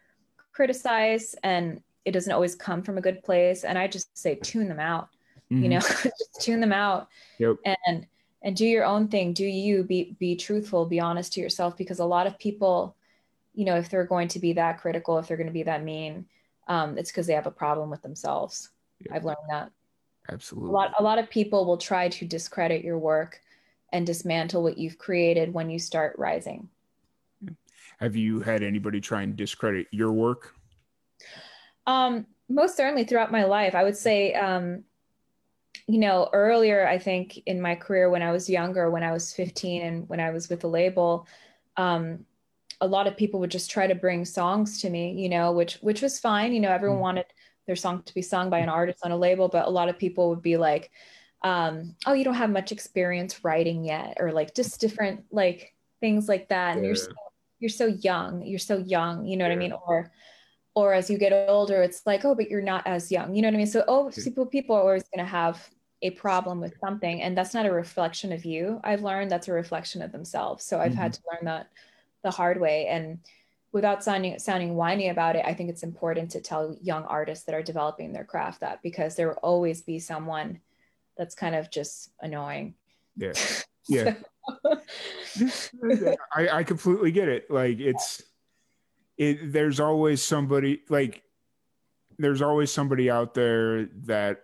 criticize and it doesn't always come from a good place and i just say tune them out mm-hmm. you know just tune them out yep. and and do your own thing do you be be truthful be honest to yourself because a lot of people you know if they're going to be that critical if they're going to be that mean um, it's because they have a problem with themselves. Yep. i've learned that. Absolutely. a lot a lot of people will try to discredit your work and dismantle what you've created when you start rising. Have you had anybody try and discredit your work? Um, most certainly throughout my life. I would say, um, you know, earlier, I think in my career when I was younger, when I was 15 and when I was with the label, um, a lot of people would just try to bring songs to me, you know, which which was fine. You know, everyone mm-hmm. wanted their song to be sung by an artist on a label, but a lot of people would be like, um, "Oh, you don't have much experience writing yet," or like just different like things like that. And yeah. you're so, you're so young. You're so young. You know yeah. what I mean? Or or as you get older it's like oh but you're not as young you know what i mean so oh people people are always going to have a problem with something and that's not a reflection of you i've learned that's a reflection of themselves so i've mm-hmm. had to learn that the hard way. And without sounding sounding whiny about it i think it's important to tell young artists that are developing their craft that because there will always be someone that's kind of just annoying. Yeah. Yeah. I, I completely get it. Like it's it, there's always somebody like there's always somebody out there that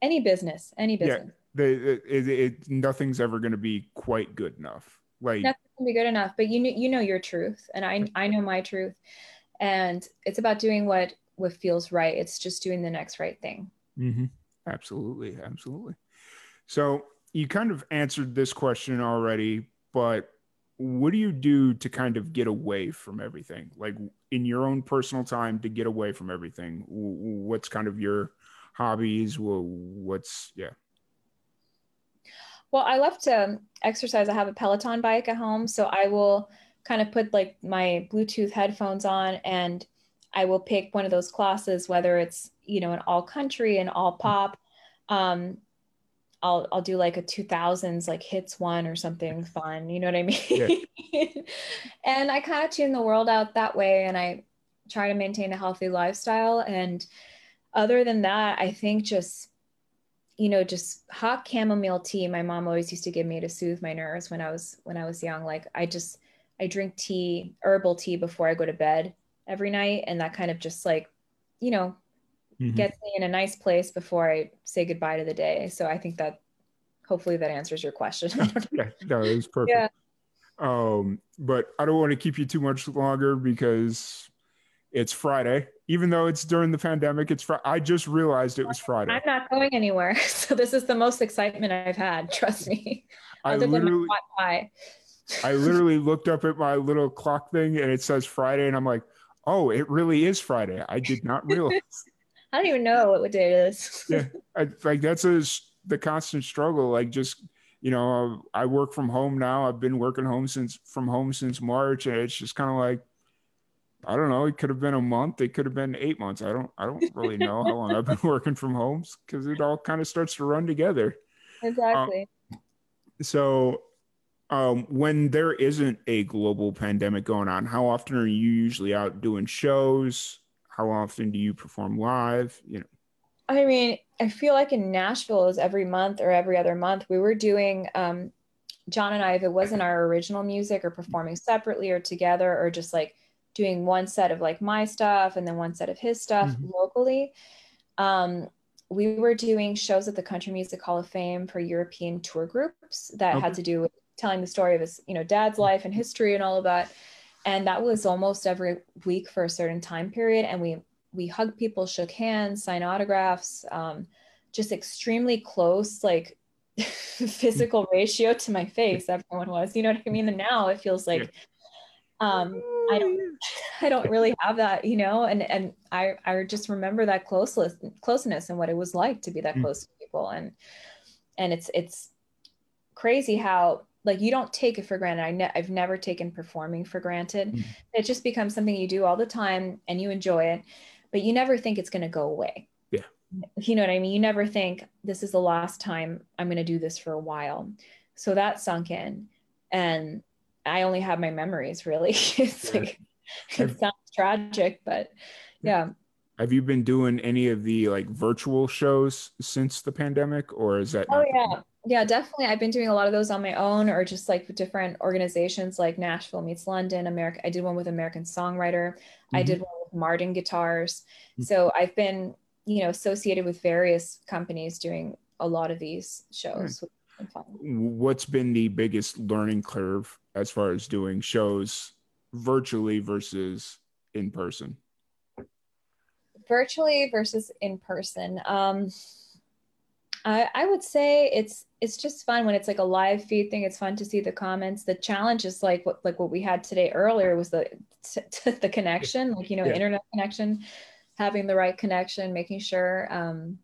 any business any business. Yeah the, it, it, nothing's ever going to be quite good enough. Like nothing can be good enough but you know you know your truth and i i know my truth. And it's about doing what what feels right. It's just doing the next right thing. Mm-hmm. absolutely. Absolutely. So you kind of answered this question already but what do you do to kind of get away from everything? Like in your own personal time to get away from everything what's kind of your hobbies? What's yeah well i love to exercise i have a peloton bike at home so i will kind of put like my bluetooth headphones on and i will pick one of those classes whether it's you know an all country and all pop um, I'll I'll do like a 2000s like hits one or something fun, you know what I mean? Yeah. and I kind of tune the world out that way and I try to maintain a healthy lifestyle and other than that, I think just you know, just hot chamomile tea my mom always used to give me to soothe my nerves when I was when I was young. Like I just I drink tea, herbal tea before I go to bed every night and that kind of just like you know mm-hmm. gets me in a nice place before I say goodbye to the day. So I think that hopefully that answers your question. yeah, no, it was perfect. Yeah. Um, but I don't want to keep you too much longer because it's Friday. Even though it's during the pandemic, it's Friday. I just realized it was Friday. I'm not going anywhere. So this is the most excitement I've had. Trust me. I literally, I literally looked up at my little clock thing and it says Friday, and I'm like, oh, it really is Friday. I did not realize. I don't even know what day it is. yeah, I, like that's a, the constant struggle. Like just you know, I work from home now. I've been working home since from home since March, and it's just kind of like I don't know. It could have been a month. It could have been eight months. I don't. I don't really know how long I've been working from home because it all kind of starts to run together. Exactly. Um, so, um, when there isn't a global pandemic going on, how often are you usually out doing shows? How often do you perform live? You know. I mean, I feel like in Nashville is every month or every other month. We were doing um, John and I, if it wasn't our original music or performing separately or together or just like doing one set of like my stuff and then one set of his stuff mm-hmm. locally. Um, we were doing shows at the Country Music Hall of Fame for European tour groups that okay. had to do with telling the story of his, you know, dad's life and history and all of that and that was almost every week for a certain time period and we we hugged people shook hands signed autographs um, just extremely close like physical ratio to my face everyone was you know what i mean and now it feels like um i don't i don't really have that you know and and i i just remember that closeness closeness and what it was like to be that mm. close to people and and it's it's crazy how like you don't take it for granted. I ne- I've never taken performing for granted. Mm. It just becomes something you do all the time and you enjoy it, but you never think it's going to go away. Yeah. You know what I mean? You never think this is the last time I'm going to do this for a while. So that sunk in and I only have my memories really. it's like it sounds tragic, but yeah. Have you been doing any of the like virtual shows since the pandemic, or is that? Oh yeah, yeah, definitely. I've been doing a lot of those on my own, or just like with different organizations, like Nashville meets London. America. I did one with American Songwriter. Mm-hmm. I did one with Martin Guitars. Mm-hmm. So I've been, you know, associated with various companies doing a lot of these shows. Right. What's been the biggest learning curve as far as doing shows virtually versus in person? virtually versus in person um I, I would say it's it's just fun when it's like a live feed thing it's fun to see the comments the challenge is like what like what we had today earlier was the t- t- the connection like you know yeah. internet connection having the right connection making sure um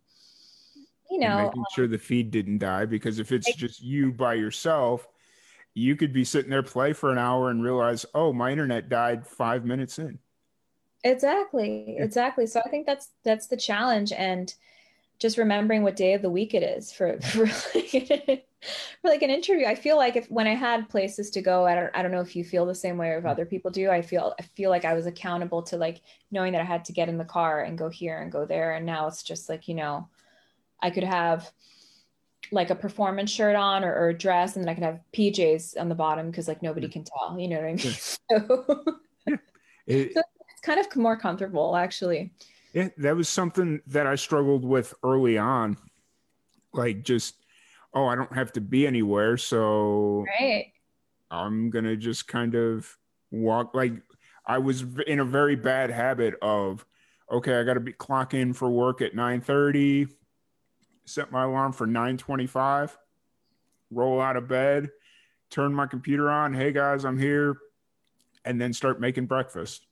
you know and making um, sure the feed didn't die because if it's just you by yourself you could be sitting there play for an hour and realize oh my internet died five minutes in Exactly. Exactly. So I think that's that's the challenge and just remembering what day of the week it is for for like, for like an interview. I feel like if when I had places to go, I don't I don't know if you feel the same way or if mm. other people do. I feel I feel like I was accountable to like knowing that I had to get in the car and go here and go there. And now it's just like, you know, I could have like a performance shirt on or, or a dress and then I can have PJs on the bottom because like nobody can tell. You know what I mean? So, it, so kind of more comfortable actually. Yeah, that was something that I struggled with early on. Like just, oh, I don't have to be anywhere, so right. I'm gonna just kind of walk. Like I was in a very bad habit of, okay, I got to be clock in for work at nine thirty. Set my alarm for nine twenty-five. Roll out of bed, turn my computer on. Hey guys, I'm here, and then start making breakfast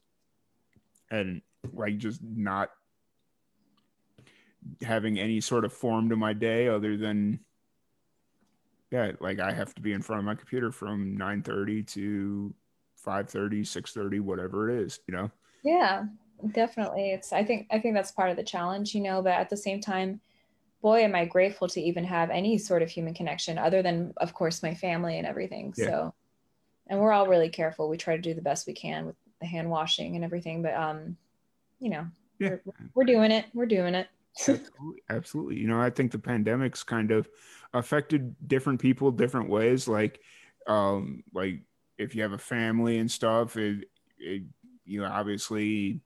and like just not having any sort of form to my day other than yeah like i have to be in front of my computer from 9.30 to 5.30 6.30 whatever it is you know yeah definitely it's i think i think that's part of the challenge you know but at the same time boy am i grateful to even have any sort of human connection other than of course my family and everything. Yeah. so and we're all really careful. We try to do the best we can with the hand washing and everything but um you know yeah. we're, we're doing it. We're doing it. Absolutely, absolutely. You know i think the pandemic's kind of affected different people different ways. Like um like if you have a family and stuff it, it you know obviously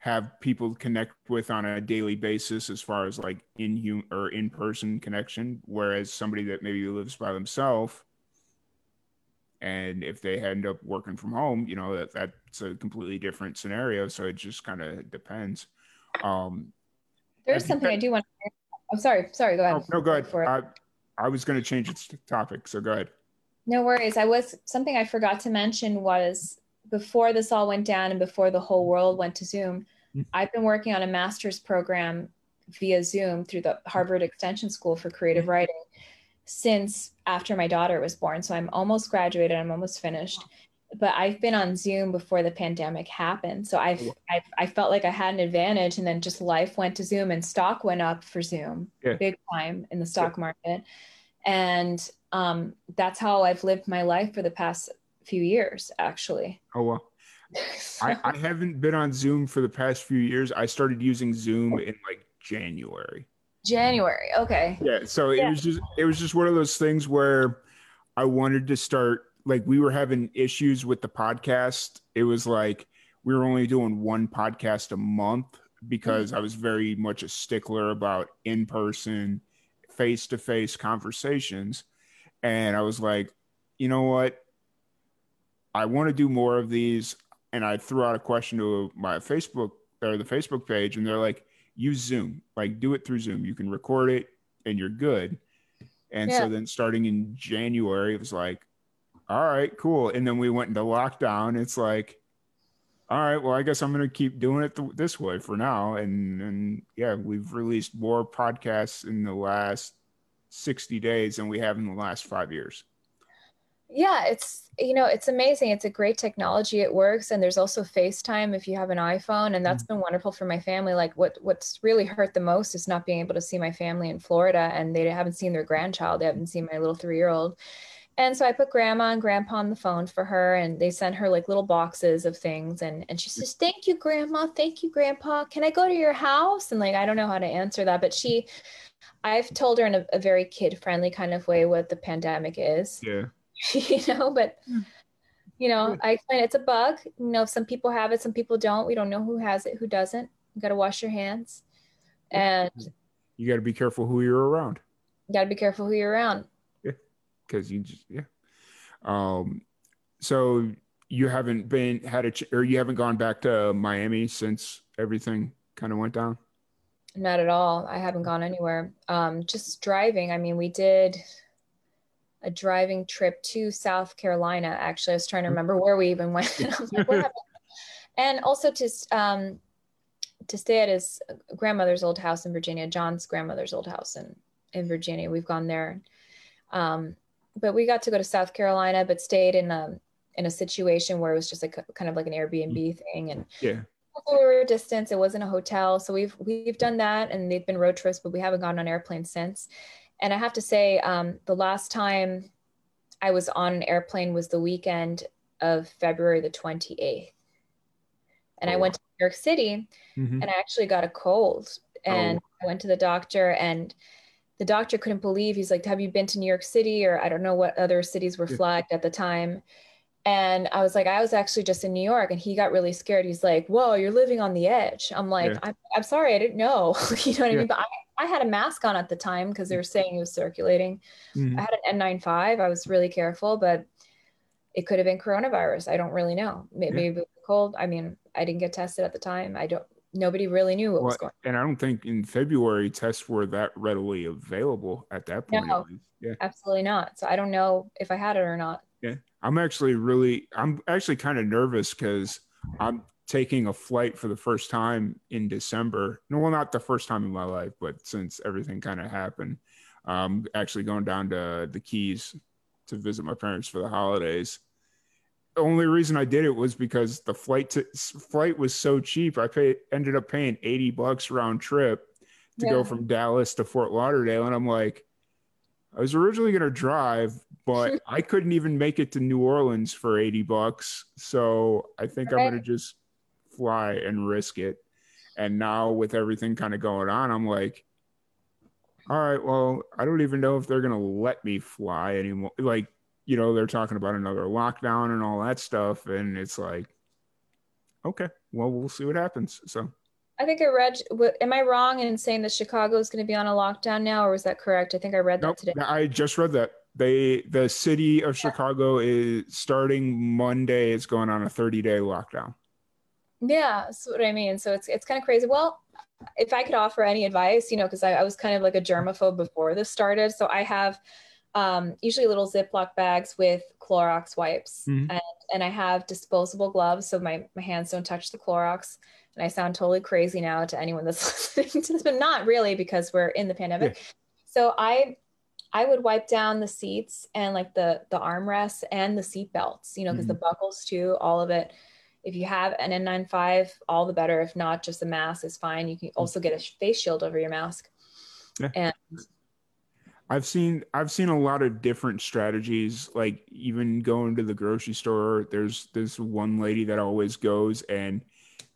have people connect with on a daily basis as far as like in human or in person connection whereas somebody that maybe lives by themselves and if they end up working from home you know that that's a completely different scenario so it just kind of depends. Um there's something i do want to i'm sorry sorry go ahead. Oh, no go ahead. I, I was going to change its topic so go ahead. No worries. I was something i forgot to mention was before this all went down and before the whole world went to zoom mm-hmm. i've been working on a master's program via zoom through the harvard extension school for creative mm-hmm. writing since after my daughter was born. So I'm almost graduated, I'm almost finished. But I've been on Zoom before the pandemic happened. So I've, I've I felt like I had an advantage and then just life went to Zoom and stock went up for Zoom yeah. big time in the stock yeah. market. And um, that's how I've lived my life for the past few years, actually. Oh, well. I, I haven't been on Zoom for the past few years. I started using Zoom in like January. January. Okay. Yeah. So yeah. it was just it was just one of those things where I wanted to start like we were having issues with the podcast. It was like we were only doing one podcast a month because mm-hmm. I was very much a stickler about in person, face to face conversations. And I was like, you know what? I want to do more of these. And I threw out a question to my Facebook or the Facebook page, and they're like, use Zoom. Like do it through Zoom. You can record it and you're good. And yeah. so then starting in January, it was like, all right, cool. And then we went into lockdown. It's like, all right, well, I guess I'm going to keep doing it th- this way for now. And, and yeah, we've released more podcasts in the last 60 days than we have in the last five years yeah it's you know it's amazing it's a great technology it works and there's also facetime if you have an iphone and that's mm-hmm. been wonderful for my family like what what's really hurt the most is not being able to see my family in florida and they haven't seen their grandchild they haven't seen my little three year old And so I put grandma and grandpa on the phone for her and they sent her like little boxes of things and and she says, "Thank you grandma, thank you grandpa. Can I go to your house?" And like I don't know how to answer that, but she I've told her in a, a very kid-friendly kind of way what the pandemic is. Yeah. you know, but you know, I explain it's a bug. You know, some people have it, some people don't. We don't know who has it, who doesn't. You got to wash your hands. And you got to be careful who you're around. You got to be careful who you're around Yeah. because you just yeah. Um, so you haven't been had a ch- or you haven't gone back to Miami since everything kind of went down. Not at all. I haven't gone anywhere. Um, just driving. I mean, we did a driving trip to South Carolina. Actually, I was trying to remember where we even went. like, and also to um, to stay at his grandmother's old house in Virginia, John's grandmother's old house in in Virginia. We've gone there. Um, but we got to go to South Carolina, but stayed in a in a situation where it was just like kind of like an Airbnb mm. thing, and yeah, we were a distance. It wasn't a hotel, so we've we've done that, and they've been road trips, but we haven't gone on airplanes since. And I have to say, um, the last time I was on an airplane was the weekend of February the twenty eighth, and oh. I went to New York City, mm-hmm. and I actually got a cold, and oh. I went to the doctor and the doctor couldn't believe he's like have you been to new york city or i don't know what other cities were flagged at the time and i was like i was actually just in new york and he got really scared he's like whoa you're living on the edge i'm like yeah. I'm, I'm sorry i didn't know you know what yeah. i mean but I, I had a mask on at the time because they were saying it was circulating mm-hmm. i had an n95 i was really careful but it could have been coronavirus i don't really know maybe yeah. cold i mean i didn't get tested at the time i don't nobody really knew what well, was going on. And I don't think in February tests were that readily available at that point. No, yeah. absolutely not. So I don't know if I had it or not. Yeah. I'm actually really, I'm actually kind of nervous because I'm taking a flight for the first time in December. No, well, not the first time in my life, but since everything kind of happened, um, actually going down to the Keys to visit my parents for the holidays the only reason I did it was because the flight to, flight was so cheap. I paid ended up paying 80 bucks round trip to yeah. go from Dallas to Fort Lauderdale and I'm like I was originally going to drive but I couldn't even make it to New Orleans for 80 bucks. So I think okay. I'm going to just fly and risk it. And now with everything kind of going on, I'm like all right, well, I don't even know if they're going to let me fly anymore. Like you know, they're talking about another lockdown and all that stuff. And it's like, okay, well, we'll see what happens. So I think I read, am I wrong in saying that Chicago is going to be on a lockdown now, or was that correct? I think I read nope, that today. I just read that. They, the city of Chicago is starting Monday, it's going on a 30 day lockdown. Yeah, that's what I mean. So it's, it's kind of crazy. Well, if I could offer any advice, you know, because I, I was kind of like a germaphobe before this started. So I have, um, usually little Ziploc bags with Clorox wipes. Mm-hmm. And, and I have disposable gloves so my, my hands don't touch the Clorox. And I sound totally crazy now to anyone that's listening to this, but not really because we're in the pandemic. Yeah. So I I would wipe down the seats and like the the armrests and the seat belts, you know, because mm-hmm. the buckles too, all of it. If you have an N95, all the better. If not, just a mask is fine. You can mm. also get a face shield over your mask. Yeah. And I've seen I've seen a lot of different strategies. Like even going to the grocery store, there's this one lady that always goes and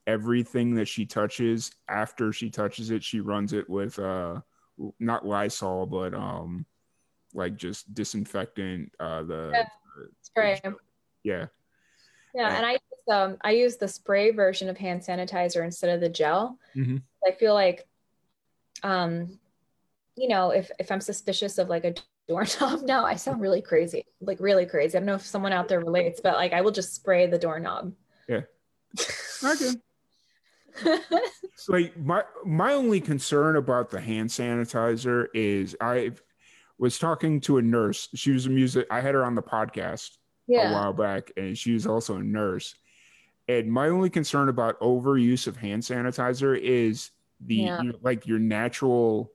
everything that she touches after she touches it, she runs it with uh not Lysol, but um like just disinfectant. Uh the, yeah. spray. The, yeah. Yeah, and, and I um I use the spray version of hand sanitizer instead of the gel. Mm-hmm. I feel like um you know, if if I'm suspicious of like a doorknob now, I sound really crazy, like really crazy. I don't know if someone out there relates, but like I will just spray the doorknob. Yeah. Okay. like my my only concern about the hand sanitizer is I was talking to a nurse. She was a music. I had her on the podcast yeah. a while back, and she was also a nurse. And my only concern about overuse of hand sanitizer is the yeah. you know, like your natural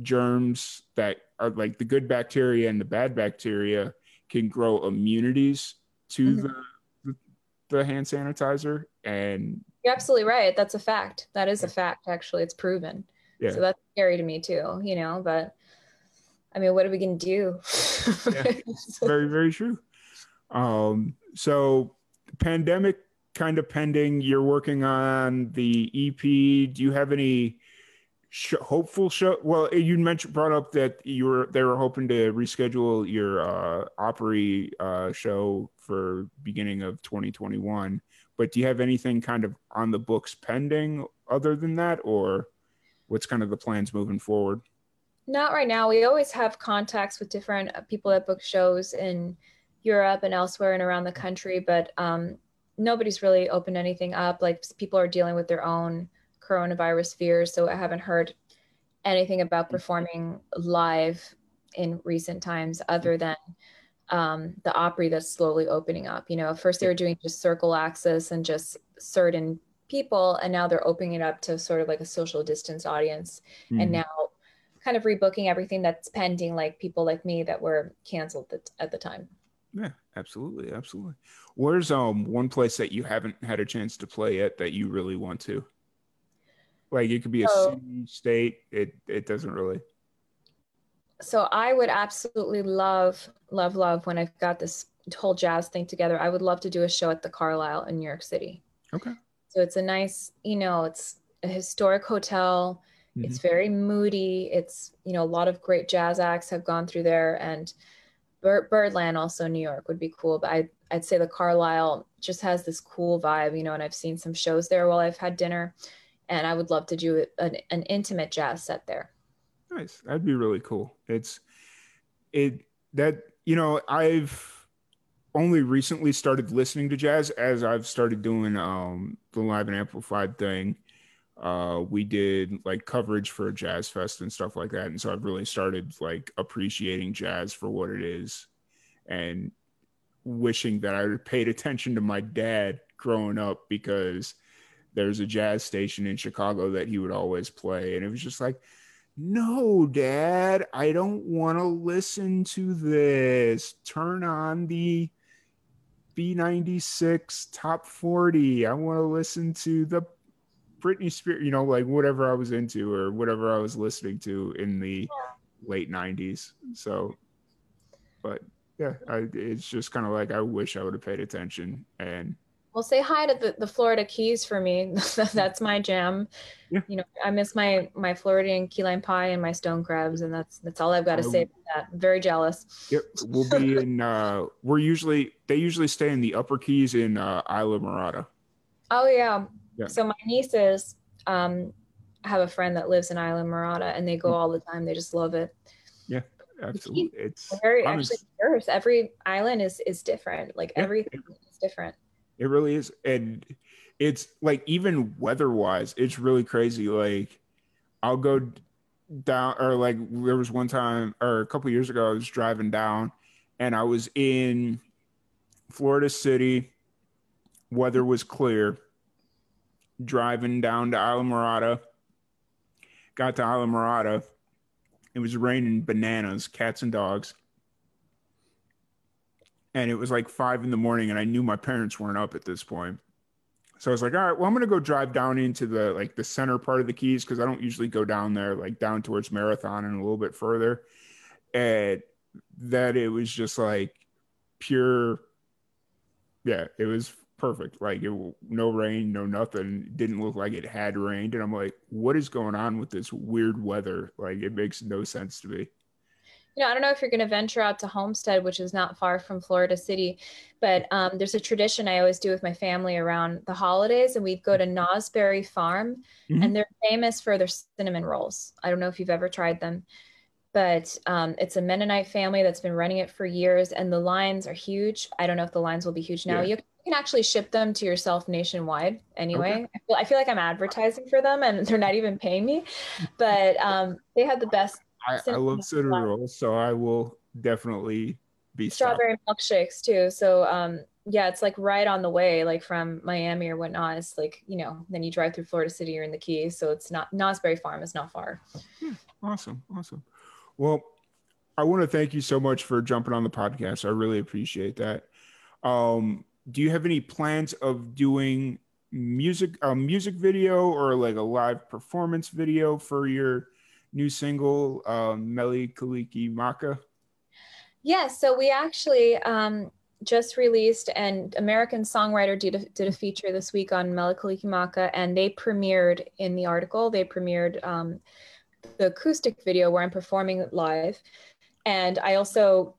germs that are like the good bacteria and the bad bacteria can grow immunities to mm-hmm. the, the, the hand sanitizer and you're absolutely right that's a fact that is a fact actually it's proven yeah. so that's scary to me too you know but I mean, what are we going to do? yeah, very, very true. Um, so, pandemic kind of pending. You're working on the EP. Do you have any sh- hopeful show? Well, you mentioned brought up that you were they were hoping to reschedule your uh, Opry uh, show for beginning of 2021. But do you have anything kind of on the books pending other than that, or what's kind of the plans moving forward? Not right now. We always have contacts with different people that book shows in Europe and elsewhere and around the country, but um, nobody's really opened anything up. Like people are dealing with their own coronavirus fears, so I haven't heard anything about mm. performing live in recent times other than um, the Opry that's slowly opening up. You know, first they were doing just circle access and just certain people, and now they're opening it up to sort of like a social distance audience. Mm-hmm. And now kind of rebooking everything that's pending, like people like me that were canceled at, at the time. Yeah, absolutely, absolutely. Where's um one place that you haven't had a chance to play yet that you really want to? Like it could be a so, city, state. It it doesn't really. So I would absolutely love, love, love when I've got this whole jazz thing together. I would love to do a show at the Carlyle in New York City. Okay. So it's a nice, you know, it's a historic hotel. Mm-hmm. It's very moody. It's you know a lot of great jazz acts have gone through there and Bird, Birdland, also New York, would be cool. But I, I'd say the Carlyle just has this cool vibe, you know. And I've seen some shows there while I've had dinner, and I would love to do an, an intimate jazz set there. Nice, that'd be really cool. It's it that you know I've only recently started listening to jazz as I've started doing um the live and amplified thing. Uh, we did like coverage for a jazz fest and stuff like that, and so I've really started like appreciating jazz for what it is, and wishing that I paid attention to my dad growing up because there's a jazz station in Chicago that he would always play, and it was just like, no, dad, I don't want to listen to this. Turn on the B96 top 40. I want to listen to the Britney Spears, you know, like whatever I was into or whatever I was listening to in the yeah. late 90s. So, but yeah, I, it's just kind of like I wish I would have paid attention and. Well, say hi to the, the Florida Keys for me. that's my jam. Yeah. You know, I miss my my Floridian key lime pie and my stone crabs, and that's that's all I've got to say about that. I'm very jealous. Yep, we'll be in. uh We're usually they usually stay in the Upper Keys in uh, Islamorada. Oh yeah, yeah. So my nieces um, have a friend that lives in Islamorada, and they go mm. all the time. They just love it. Yeah, absolutely. It's very actually diverse. Every island is is different. Like yeah, everything it, is different. It really is, and it's like even weather wise, it's really crazy. Like I'll go down, or like there was one time, or a couple years ago, I was driving down, and I was in Florida City. Weather was clear driving down to Islamorada. Got to Islamorada. It was raining bananas, cats and dogs. And it was like five in the morning, and I knew my parents weren't up at this point. So I was like, all right, well, I'm gonna go drive down into the like the center part of the Keys because I don't usually go down there, like down towards Marathon and a little bit further. And that it was just like pure, yeah, it was perfect. Like it, no rain, no nothing. Didn't look like it had rained, and I'm like, what is going on with this weird weather? Like it makes no sense to me. You know, I don't know if you're going to venture out to Homestead, which is not far from Florida City, but um, there's a tradition I always do with my family around the holidays, and we'd go to Knaus Berry Farm, mm-hmm. and they're famous for their cinnamon rolls. I don't know if you've ever tried them, but um, it's a Mennonite family that's been running it for years, and the lines are huge. I don't know if the lines will be huge now. Yeah. You can actually ship them to yourself nationwide anyway. Okay. I, feel, like I'm advertising for them and they're not even paying me, but um, they have the best. I, I love cinnamon rolls, so I will definitely be strawberry stopped. milkshakes too. So um, yeah, it's like right on the way, like from Miami or whatnot. It's like you know, then you drive through Florida City or in the Keys, so it's not Knaus Berry Farm is not far. Yeah, awesome, awesome. Well, I want to thank you so much for jumping on the podcast. I really appreciate that. Um, do you have any plans of doing music a music video or like a live performance video for your new single, um, Mele Kalikimaka? Yeah, so we actually um, just released, and American Songwriter did a, did a feature this week on Mele Kalikimaka, and they premiered in the article, they premiered um, the acoustic video where I'm performing live. And I also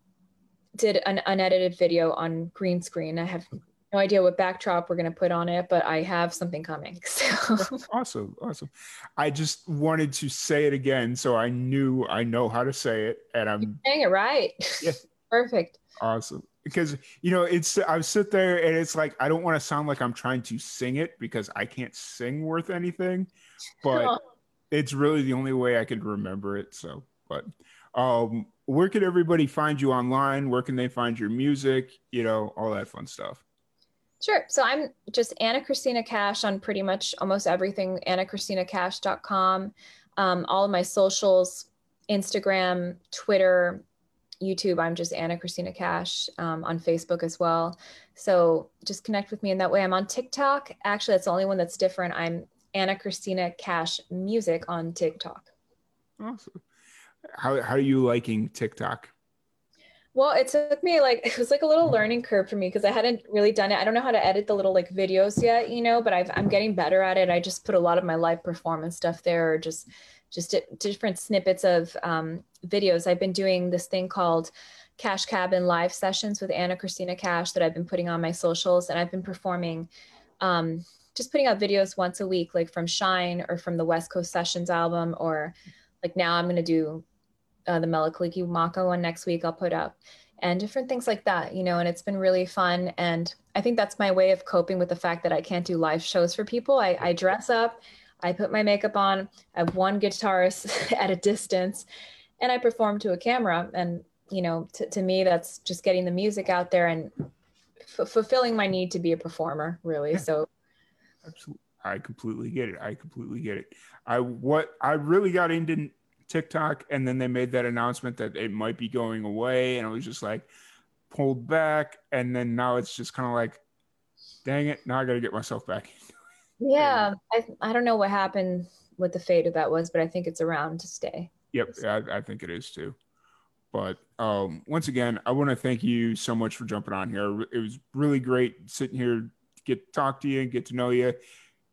did an unedited video on green screen. I have no idea what backdrop we're going to put on it, but I have something coming. So. awesome. Awesome. I just wanted to say it again so I knew I know how to say it and I'm You're saying it right. Yeah. Perfect. Awesome. Because you know, it's I sit there and it's like I don't want to sound like I'm trying to sing it because I can't sing worth anything, but it's really the only way I could remember it. So, but um, where can everybody find you online? Where can they find your music? You know, all that fun stuff. Sure. So I'm just Ana Cristina Cash on pretty much almost everything, anacristinacash.com. Um, all of my socials, Instagram, Twitter, YouTube, I'm just Ana Cristina Cash um, on Facebook as well. So just connect with me in that way. I'm on TikTok. Actually, that's the only one that's different. I'm Ana Cristina Cash Music on TikTok. Awesome. How, how are you liking TikTok? Well, it took me like it was like a little learning curve for me because I hadn't really done it. I don't know how to edit the little like videos yet, you know, but I've, I'm getting better at it. I just put a lot of my live performance stuff there, or just just different snippets of um, videos. I've been doing this thing called Cash Cabin live sessions with Ana Cristina Cash that I've been putting on my socials, and I've been performing, um, just putting out videos once a week, like from Shine or from the West Coast Sessions album, or like now I'm going to do uh, the Mele Kalikimaka one next week I'll put up and different things like that, you know, and it's been really fun. And I think that's my way of coping with the fact that I can't do live shows for people. I, I dress up, I put my makeup on, I have one guitarist at a distance, and I perform to a camera. And, you know, t- to me, that's just getting the music out there and f- fulfilling my need to be a performer, really. So, absolutely. I completely get it. I completely get it. I what I really got into TikTok, and then they made that announcement that it might be going away, and it was just like pulled back, and then now it's just kind of like, dang it, now I got to get myself back. yeah, I I don't know what happened, what the fate of that was, but I think it's around to stay. Yep, I, I think it is too. But um, once again, I want to thank you so much for jumping on here. It was really great sitting here, to get to talk to you and get to know you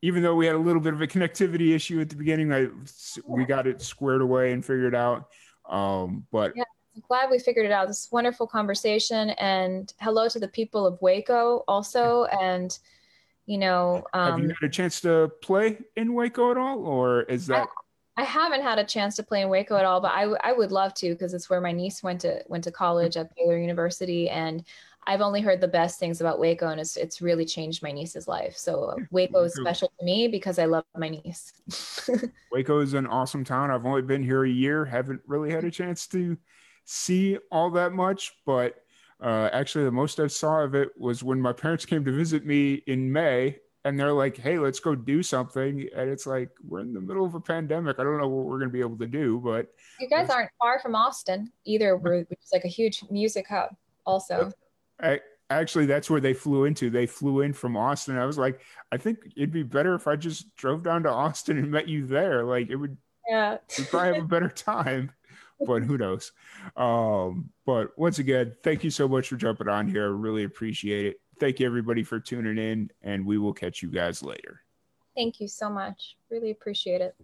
even though we had a little bit of a connectivity issue at the beginning, I we got it squared away and figured out. Um, but yeah, I'm glad we figured it out. This wonderful conversation, and hello to the people of Waco also. And you know, um, have you um, had a chance to play in Waco at all, or is that? I, I haven't had a chance to play in Waco at all, but I, I would love to because it's where my niece went to went to college at Baylor University, and I've only heard the best things about Waco, and it's it's really changed my niece's life. So Waco is special to me because I love my niece. Waco is an awesome town. I've only been here a year, haven't really had a chance to see all that much, but uh, actually, the most I saw of it was when my parents came to visit me in May, and they're like, "Hey, let's go do something," and it's like we're in the middle of a pandemic. I don't know what we're going to be able to do, but you guys aren't far from Austin either, which is like a huge music hub, also. I, actually, that's where they flew into. They flew in from Austin. I was like, I think it'd be better if I just drove down to Austin and met you there. Like it would, yeah, probably have a better time. But who knows? Um, but once again, thank you so much for jumping on here. I really appreciate it. Thank you everybody for tuning in, and we will catch you guys later. Thank you so much. Really appreciate it.